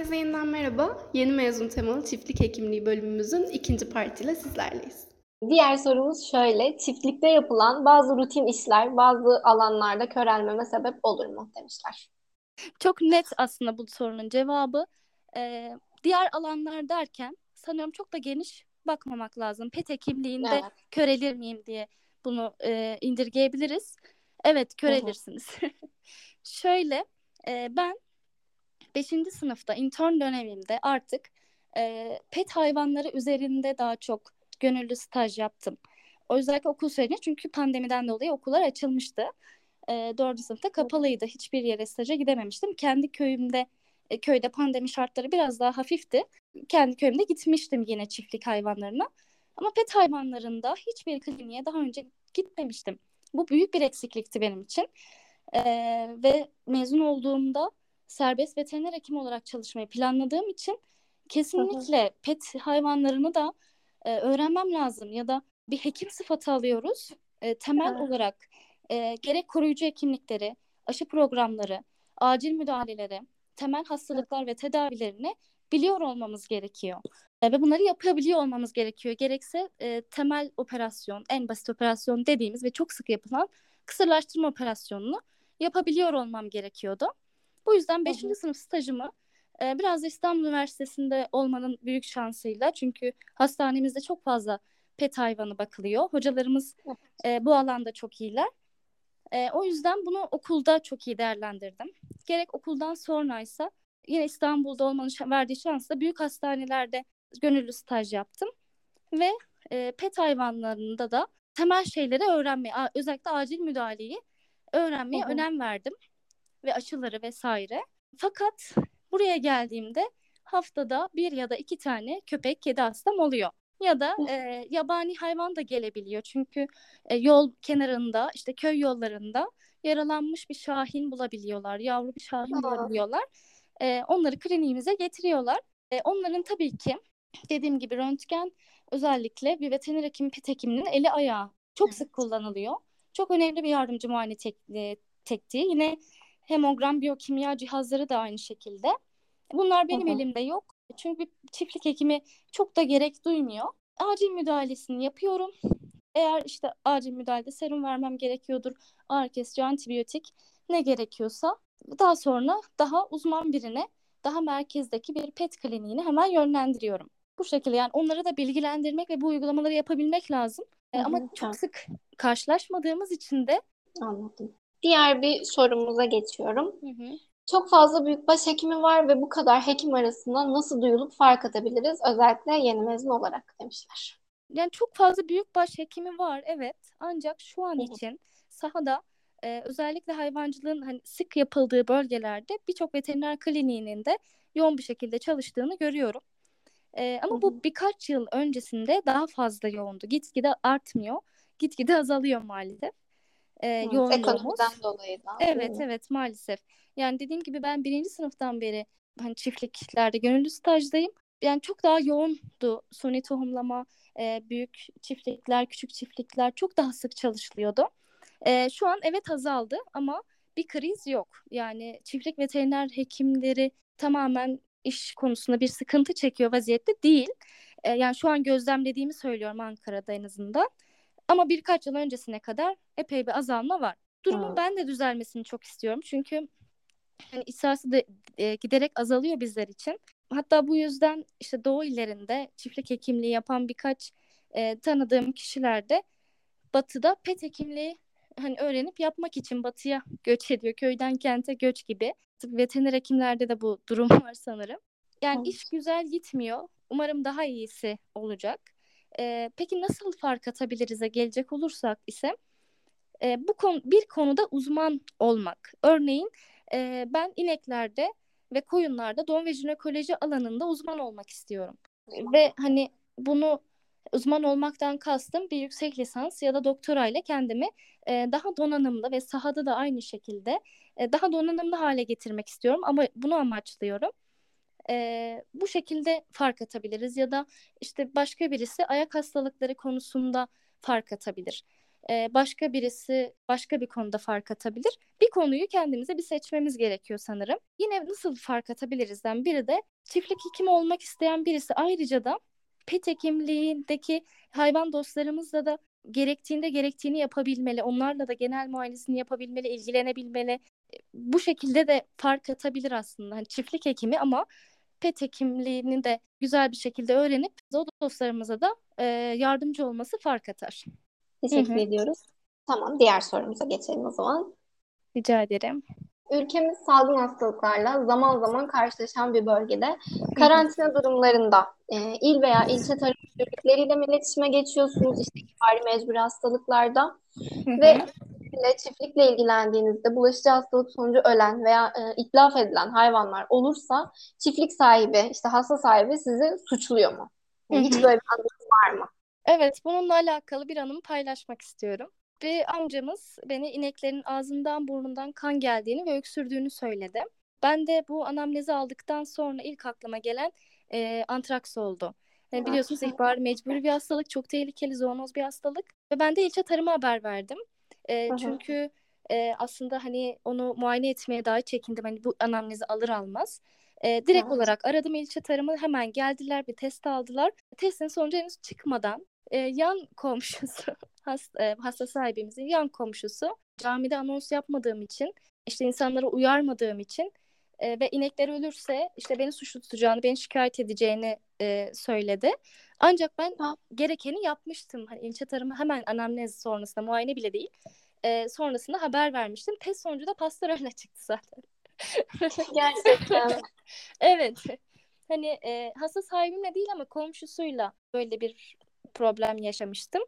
Herkese yeniden merhaba. Yeni mezun temalı çiftlik hekimliği bölümümüzün ikinci partiyle sizlerleyiz. Diğer sorumuz şöyle. Çiftlikte yapılan bazı rutin işler bazı alanlarda körelmeme sebep olur mu demişler. Çok net aslında bu sorunun cevabı. Ee, diğer alanlar derken sanıyorum çok da geniş bakmamak lazım. Pet hekimliğinde Evet. körelir miyim diye bunu e, indirgeyebiliriz. Evet körelirsiniz. Şöyle e, ben 5. sınıfta intern dönemimde artık e, pet hayvanları üzerinde daha çok gönüllü staj yaptım. Özellikle okul sürecinde çünkü pandemiden dolayı okullar açılmıştı. E, 4. sınıfta kapalıydı. Hiçbir yere staja gidememiştim. Kendi köyümde e, köyde pandemi şartları biraz daha hafifti. Kendi köyümde gitmiştim yine çiftlik hayvanlarına. Ama pet hayvanlarında hiçbir kliniğe daha önce gitmemiştim. Bu büyük bir eksiklikti benim için. E, ve mezun olduğumda serbest veteriner hekim olarak çalışmayı planladığım için kesinlikle pet hayvanlarını da e, öğrenmem lazım ya da bir hekim sıfatı alıyoruz. E, temel Evet. olarak e, gerek koruyucu hekimlikleri, aşı programları, acil müdahaleleri, temel hastalıklar ve tedavilerini biliyor olmamız gerekiyor. E, ve bunları yapabiliyor olmamız gerekiyor. Gerekse e, temel operasyon, en basit operasyon dediğimiz ve çok sık yapılan kısırlaştırma operasyonunu yapabiliyor olmam gerekiyordu. Bu yüzden 5. hı. sınıf stajımı e, biraz da İstanbul Üniversitesi'nde olmanın büyük şansıyla çünkü hastanemizde çok fazla pet hayvanı bakılıyor. Hocalarımız e, bu alanda çok iyiler. E, o yüzden bunu okulda çok iyi değerlendirdim. Gerek okuldan sonraysa yine İstanbul'da olmanın verdiği şansla büyük hastanelerde gönüllü staj yaptım. Ve e, pet hayvanlarında da temel şeyleri öğrenmeye, özellikle acil müdahaleyi öğrenmeye Hı hı. önem verdim. Ve aşıları vesaire. Fakat buraya geldiğimde haftada bir ya da iki tane köpek, kedi hastam oluyor. Ya da e, yabani hayvan da gelebiliyor. Çünkü e, yol kenarında, işte köy yollarında yaralanmış bir şahin bulabiliyorlar. Yavru bir şahin Aa. bulabiliyorlar. E, onları kliniğimize getiriyorlar. E, onların tabii ki dediğim gibi röntgen özellikle bir veteriner hekim, pet hekiminin eli ayağı çok Evet. sık kullanılıyor. Çok önemli bir yardımcı muayene tek, tekniği. Yine hemogram, biyokimya cihazları da aynı şekilde. Bunlar benim hı. elimde yok. Çünkü çiftlik hekimi çok da gerek duymuyor. Acil müdahalesini yapıyorum. Eğer işte acil müdahalede serum vermem gerekiyordur, ağrı kesici, antibiyotik ne gerekiyorsa daha sonra daha uzman birine, daha merkezdeki bir pet kliniğine hemen yönlendiriyorum. Bu şekilde yani onları da bilgilendirmek ve bu uygulamaları yapabilmek lazım. E, Hı hı, ama çok sık karşılaşmadığımız için de Anladım. Diğer bir sorumuza geçiyorum. Hı hı. Çok fazla büyükbaş hekimi var ve bu kadar hekim arasında nasıl duyulup fark atabiliriz? Özellikle yeni mezun olarak demişler. Yani çok fazla büyükbaş hekimi var evet. Ancak şu an için sahada e, özellikle hayvancılığın hani sık yapıldığı bölgelerde birçok veteriner kliniğinin de yoğun bir şekilde çalıştığını görüyorum. E, ama bu birkaç yıl öncesinde daha fazla yoğundu. Gitgide artmıyor. Gitgide azalıyor maalesef. E, yoğunluğumuz. ekonomiden dolayı da Evet evet maalesef. Yani dediğim gibi ben birinci sınıftan beri hani çiftliklerde gönüllü stajdayım. Yani çok daha yoğundu suni tohumlama, e, büyük çiftlikler, küçük çiftlikler çok daha sık çalışılıyordu. E, şu an evet azaldı ama bir kriz yok. Yani çiftlik veteriner hekimleri tamamen iş konusunda bir sıkıntı çekiyor vaziyette değil. E, yani şu an gözlemlediğimi söylüyorum Ankara'da en azından. Ama birkaç yıl öncesine kadar epey bir azalma var. Durumun Hı. ben de düzelmesini çok istiyorum. Çünkü hani sayısı da e, giderek azalıyor bizler için. Hatta bu yüzden işte doğu illerinde çiftlik hekimliği yapan birkaç e, tanıdığım kişiler de batıda pet hekimliği hani öğrenip yapmak için batıya göç ediyor. Köyden kente göç gibi. Tabii veteriner hekimlerde de bu durum var sanırım. Yani Evet. iş güzel gitmiyor. Umarım daha iyisi olacak. E, peki nasıl fark atabiliriz'e gelecek olursak ise e, bu konu bir konuda uzman olmak. Örneğin e, ben ineklerde ve koyunlarda doğum ve jinekoloji alanında uzman olmak istiyorum. Ve hani bunu uzman olmaktan kastım bir yüksek lisans ya da doktorayla kendimi e, daha donanımlı ve sahada da aynı şekilde e, daha donanımlı hale getirmek istiyorum ama bunu amaçlıyorum. E, bu şekilde fark atabiliriz ya da işte başka birisi ayak hastalıkları konusunda fark atabilir. e, başka birisi başka bir konuda fark atabilir. Bir konuyu kendimize bir seçmemiz gerekiyor sanırım. Yine nasıl fark atabilirizden biri de çiftlik hekimi olmak isteyen birisi ayrıca da pet hekimliğindeki hayvan dostlarımızla da gerektiğinde gerektiğini yapabilmeli. Onlarla da genel muayenesini yapabilmeli, ilgilenebilmeli. Bu şekilde de fark atabilir aslında. Hani çiftlik hekimi ama pet hekimliğini de güzel bir şekilde öğrenip o dostlarımıza da e, yardımcı olması fark atar. Teşekkür Hı hı. ediyoruz. Tamam, diğer sorumuza geçelim o zaman. Rica ederim. Ülkemiz salgın hastalıklarla zaman zaman karşılaşan bir bölgede karantina durumlarında e, il veya ilçe tarım müdürlükleriyle mi iletişime geçiyorsunuz işte ihbari mecburi hastalıklarda ve ile çiftlikle ilgilendiğinizde bulaşıcı hastalık sonucu ölen veya e, itlaf edilen hayvanlar olursa çiftlik sahibi işte hasta sahibi sizi suçluyor mu? Yani hiç böyle bir anınız var mı? Evet, bununla alakalı bir anımı paylaşmak istiyorum. Bir amcamız beni ineklerin ağzından burnundan kan geldiğini ve öksürdüğünü söyledi. Ben de bu anamnezi aldıktan sonra ilk aklıma gelen e, antraks oldu. Yani biliyorsunuz ihbar mecburi bir hastalık, çok tehlikeli, zoonoz bir hastalık. Ve ben de ilçe tarıma haber verdim. E, çünkü e, aslında hani onu muayene etmeye dahi çekindim. Hani bu anamnezi alır almaz. E, direkt Evet. olarak aradım ilçe tarımı hemen geldiler bir test aldılar. Testin sonucu henüz çıkmadan e, yan komşusu hasta, e, hasta sahibimizin yan komşusu camide anons yapmadığım için işte insanları uyarmadığım için e, ve inekler ölürse işte beni suçlu tutacağını, beni şikayet edeceğini e, söyledi. Ancak ben Ha. gerekeni yapmıştım. Hani ilçe tarımı hemen anamnez sonrasında muayene bile değil. E, sonrasında haber vermiştim. Test sonucu da pasteurle çıktı zaten. Gerçekten. Evet. Hani e, hasta sahibimle değil ama komşusuyla böyle bir problem yaşamıştım.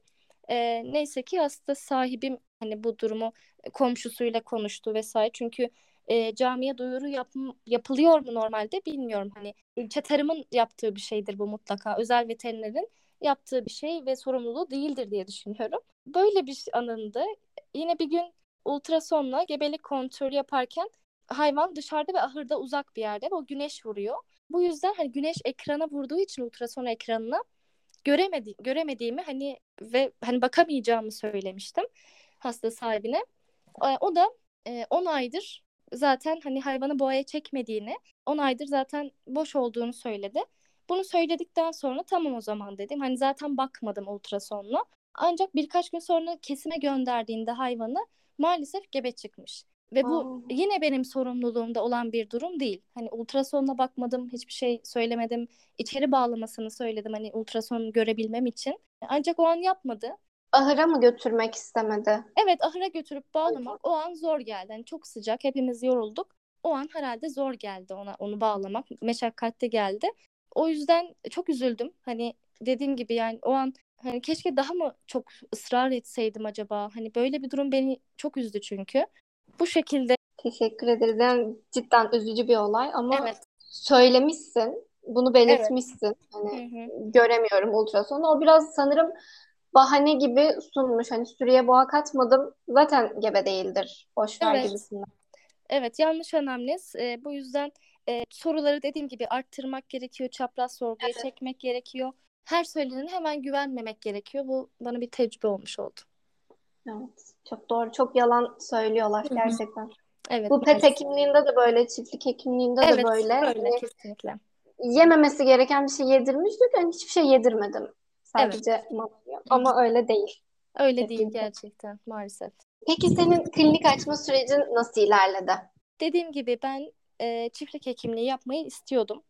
E, neyse ki hasta sahibim hani bu durumu komşusuyla konuştu vesaire. Çünkü e, camiye duyuru yap, yapılıyor mu normalde bilmiyorum. Hani ilçe tarımın yaptığı bir şeydir bu mutlaka. Özel veterinerin yaptığı bir şey ve sorumluluğu değildir diye düşünüyorum. Böyle bir anında yine bir gün ultrasonla gebelik kontrolü yaparken hayvan dışarıda ve ahırda uzak bir yerde ve o güneş vuruyor. Bu yüzden hani güneş ekrana vurduğu için ultrason ekranına göremedi göremediğimi hani ve hani bakamayacağımı söylemiştim hasta sahibine. E, O da e, 10 aydır zaten hani hayvanı boğaya çekmediğini, 10 aydır zaten boş olduğunu söyledi. Bunu söyledikten sonra tamam o zaman dedim. Hani zaten bakmadım ultrasonla. Ancak birkaç gün sonra kesime gönderdiğinde hayvanı maalesef gebe çıkmış. Ve bu Aa. yine benim sorumluluğumda olan bir durum değil. Hani ultrasonla bakmadım, hiçbir şey söylemedim. İçeri bağlamasını söyledim hani ultrason görebilmem için. Ancak o an yapmadı. Ahıra mı götürmek istemedi? Evet ahıra götürüp bağlamak o an zor geldi. Hani çok sıcak, hepimiz yorulduk. O an herhalde zor geldi ona onu bağlamak. Meşakkatli geldi. O yüzden çok üzüldüm. Hani dediğim gibi yani o an hani keşke daha mı çok ısrar etseydim acaba? Hani böyle bir durum beni çok üzdü çünkü. Bu şekilde Teşekkür ederiz. Yani cidden üzücü bir olay ama evet. söylemişsin, bunu belirtmişsin. Hani Hı hı. göremiyorum ultrasonu. O biraz sanırım bahane gibi sunmuş. Hani sürüye boğa katmadım. Zaten gebe değildir. Boş ver Evet. gibisinden. Evet yanlış anamnez. Ee, bu yüzden e, soruları dediğim gibi arttırmak gerekiyor. Çapraz sorguya çekmek gerekiyor. Her söylenene hemen güvenmemek gerekiyor. Bu bana bir tecrübe olmuş oldu. Evet. Çok doğru. Çok yalan söylüyorlar Hı hı. gerçekten. Evet Bu pet hekimliğinde de böyle, çiftlik hekimliğinde de Evet böyle. öyle Hani kesinlikle. yememesi gereken bir şey yedirmiş diyor ki hani hiçbir şey yedirmedim. Sadece mama yiyor. Ama öyle değil. Öyle değil Kesinlikle. gerçekten maalesef. Peki senin klinik açma sürecin nasıl ilerledi? Dediğim gibi ben e, çiftlik hekimliği yapmayı istiyordum.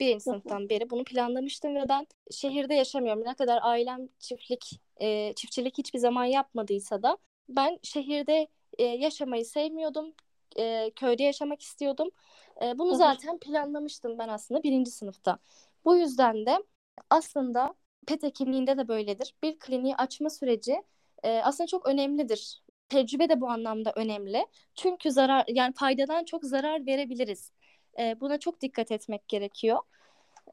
Birinci sınıftan beri bunu planlamıştım ve ben şehirde yaşamıyorum. Ne kadar ailem çiftlik, e, çiftçilik hiçbir zaman yapmadıysa da ben şehirde e, yaşamayı sevmiyordum. E, köyde yaşamak istiyordum. E, bunu zaten planlamıştım ben aslında birinci sınıfta. Bu yüzden de aslında pet hekimliğinde de böyledir. Bir kliniği açma süreci e, aslında çok önemlidir. Tecrübe de bu anlamda önemli. Çünkü zarar yani faydadan çok zarar verebiliriz. E, buna çok dikkat etmek gerekiyor.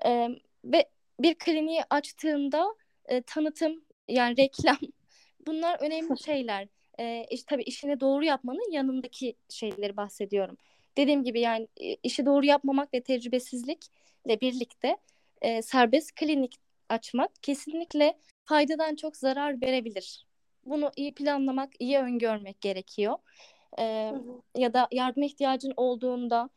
E, ve bir kliniği açtığında e, tanıtım yani reklam bunlar önemli şeyler. E, işte tabii işini doğru yapmanın yanındaki şeyleri bahsediyorum. Dediğim gibi yani işi doğru yapmamak ve tecrübesizlikle birlikte e, serbest klinik açmak kesinlikle faydadan çok zarar verebilir. Bunu iyi planlamak, iyi öngörmek gerekiyor. Ee, ya da yardıma ihtiyacın olduğunda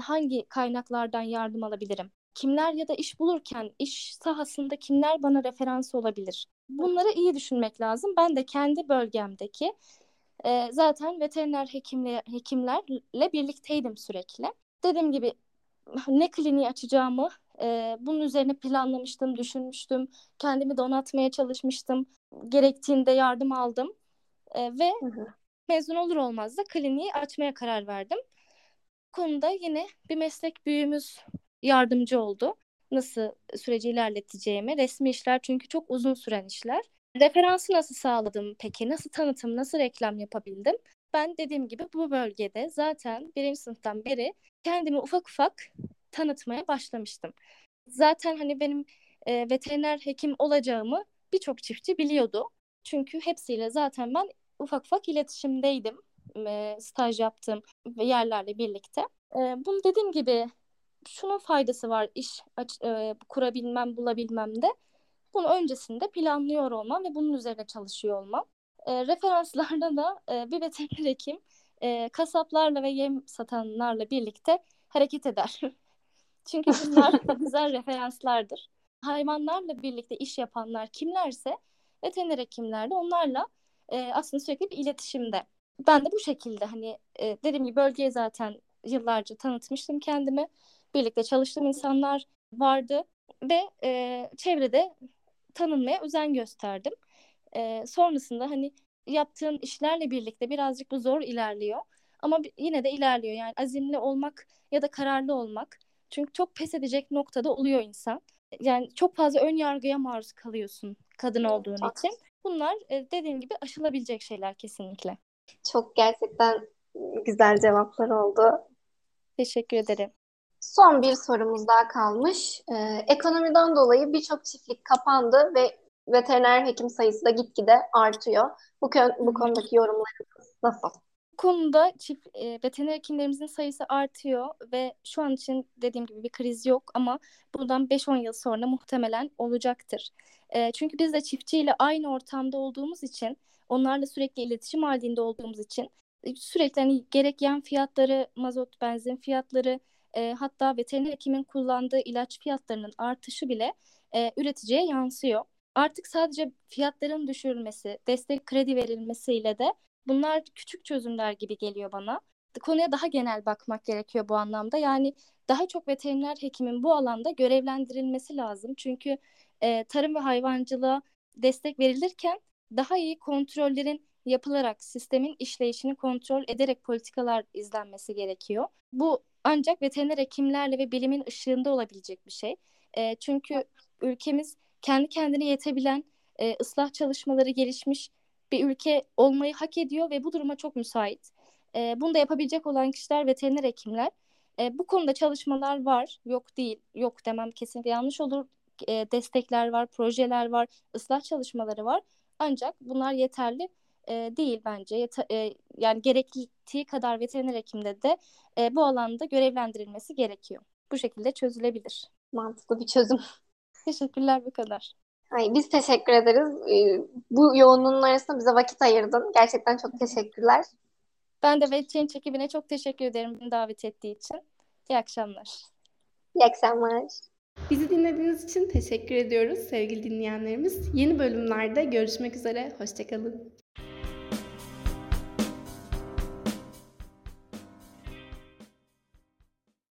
hangi kaynaklardan yardım alabilirim? Kimler ya da iş bulurken iş sahasında kimler bana referans olabilir? Bunları iyi düşünmek lazım. Ben de kendi bölgemdeki e, zaten veteriner hekimle, hekimlerle birlikteydim sürekli. Dediğim gibi ne kliniği açacağımı e, bunun üzerine planlamıştım, düşünmüştüm. Kendimi donatmaya çalışmıştım. Gerektiğinde yardım aldım. E, ve Hı hı. mezun olur olmaz da kliniği açmaya karar verdim. Konuda yine bir meslek büyüğümüz yardımcı oldu. Nasıl süreci ilerleteceğime. Resmi işler çünkü çok uzun süren işler. Referansı nasıl sağladım peki? Nasıl tanıtım, nasıl reklam yapabildim? Ben dediğim gibi bu bölgede zaten birinci sınıftan beri kendimi ufak ufak tanıtmaya başlamıştım. Zaten hani benim e, veteriner hekim olacağımı birçok çiftçi biliyordu. Çünkü hepsiyle zaten ben ufak ufak iletişimdeydim. E, staj yaptığım yerlerle birlikte. E, bunu dediğim gibi şunun faydası var iş aç, e, kurabilmem, bulabilmemde. Bunu öncesinde planlıyor olmam ve bunun üzerine çalışıyor olmam. E, referanslarda da e, bir veteriner hekim e, kasaplarla ve yem satanlarla birlikte hareket eder. Çünkü bunlar güzel referanslardır. Hayvanlarla birlikte iş yapanlar kimlerse veteriner hekimler de onlarla e, aslında sürekli bir iletişimde. Ben de bu şekilde hani e, dediğim gibi bölgeye zaten yıllarca tanıtmıştım kendimi. Birlikte çalıştığım insanlar vardı ve e, çevrede tanınmaya özen gösterdim. E, sonrasında hani yaptığın işlerle birlikte birazcık bu zor ilerliyor. Ama yine de ilerliyor. Yani azimli olmak ya da kararlı olmak. Çünkü çok pes edecek noktada oluyor insan. Yani çok fazla ön yargıya maruz kalıyorsun kadın olduğun Çok. için. Bunlar e, dediğim gibi aşılabilecek şeyler kesinlikle. Çok gerçekten güzel cevaplar oldu. Teşekkür ederim. Son bir sorumuz daha kalmış. Ee, ekonomiden dolayı birçok çiftlik kapandı ve veteriner hekim sayısı da gitgide artıyor. Bu, bu konudaki yorumlarınız nasıl? Konuda çift e, veteriner hekimlerimizin sayısı artıyor ve şu an için dediğim gibi bir kriz yok ama bundan 5-10 yıl sonra muhtemelen olacaktır. E, çünkü biz de çiftçiyle aynı ortamda olduğumuz için, onlarla sürekli iletişim halinde olduğumuz için e, sürekli hani gerek yem fiyatları, mazot, benzin fiyatları, e, hatta veteriner hekimin kullandığı ilaç fiyatlarının artışı bile e, üreticiye yansıyor. Artık sadece fiyatların düşürülmesi, destek kredi verilmesiyle de bunlar küçük çözümler gibi geliyor bana. Konuya daha genel bakmak gerekiyor bu anlamda. Yani daha çok veteriner hekimin bu alanda görevlendirilmesi lazım. Çünkü e, tarım ve hayvancılığa destek verilirken daha iyi kontrollerin yapılarak sistemin işleyişini kontrol ederek politikalar izlenmesi gerekiyor. Bu ancak veteriner hekimlerle ve bilimin ışığında olabilecek bir şey. E, çünkü ülkemiz kendi kendine yetebilen, e, ıslah çalışmaları gelişmiş bir ülke olmayı hak ediyor ve bu duruma çok müsait. E, bunu da yapabilecek olan kişiler veteriner hekimler. E, bu konuda çalışmalar var, yok değil, yok demem kesinlikle yanlış olur. E, destekler var, projeler var, ıslah çalışmaları var. Ancak bunlar yeterli e, değil bence. Yete- e, yani gerektiği kadar veteriner hekimde de e, bu alanda görevlendirilmesi gerekiyor. Bu şekilde çözülebilir. Mantıklı bir çözüm. Teşekkürler bu kadar. Ay, biz teşekkür ederiz. Ee, bu yoğunluğun arasında bize vakit ayırdın. Gerçekten çok teşekkürler. Ben de Web Change ekibine çok teşekkür ederim beni davet ettiği için. İyi akşamlar. İyi akşamlar. Bizi dinlediğiniz için teşekkür ediyoruz sevgili dinleyenlerimiz. Yeni bölümlerde görüşmek üzere. Hoşçakalın.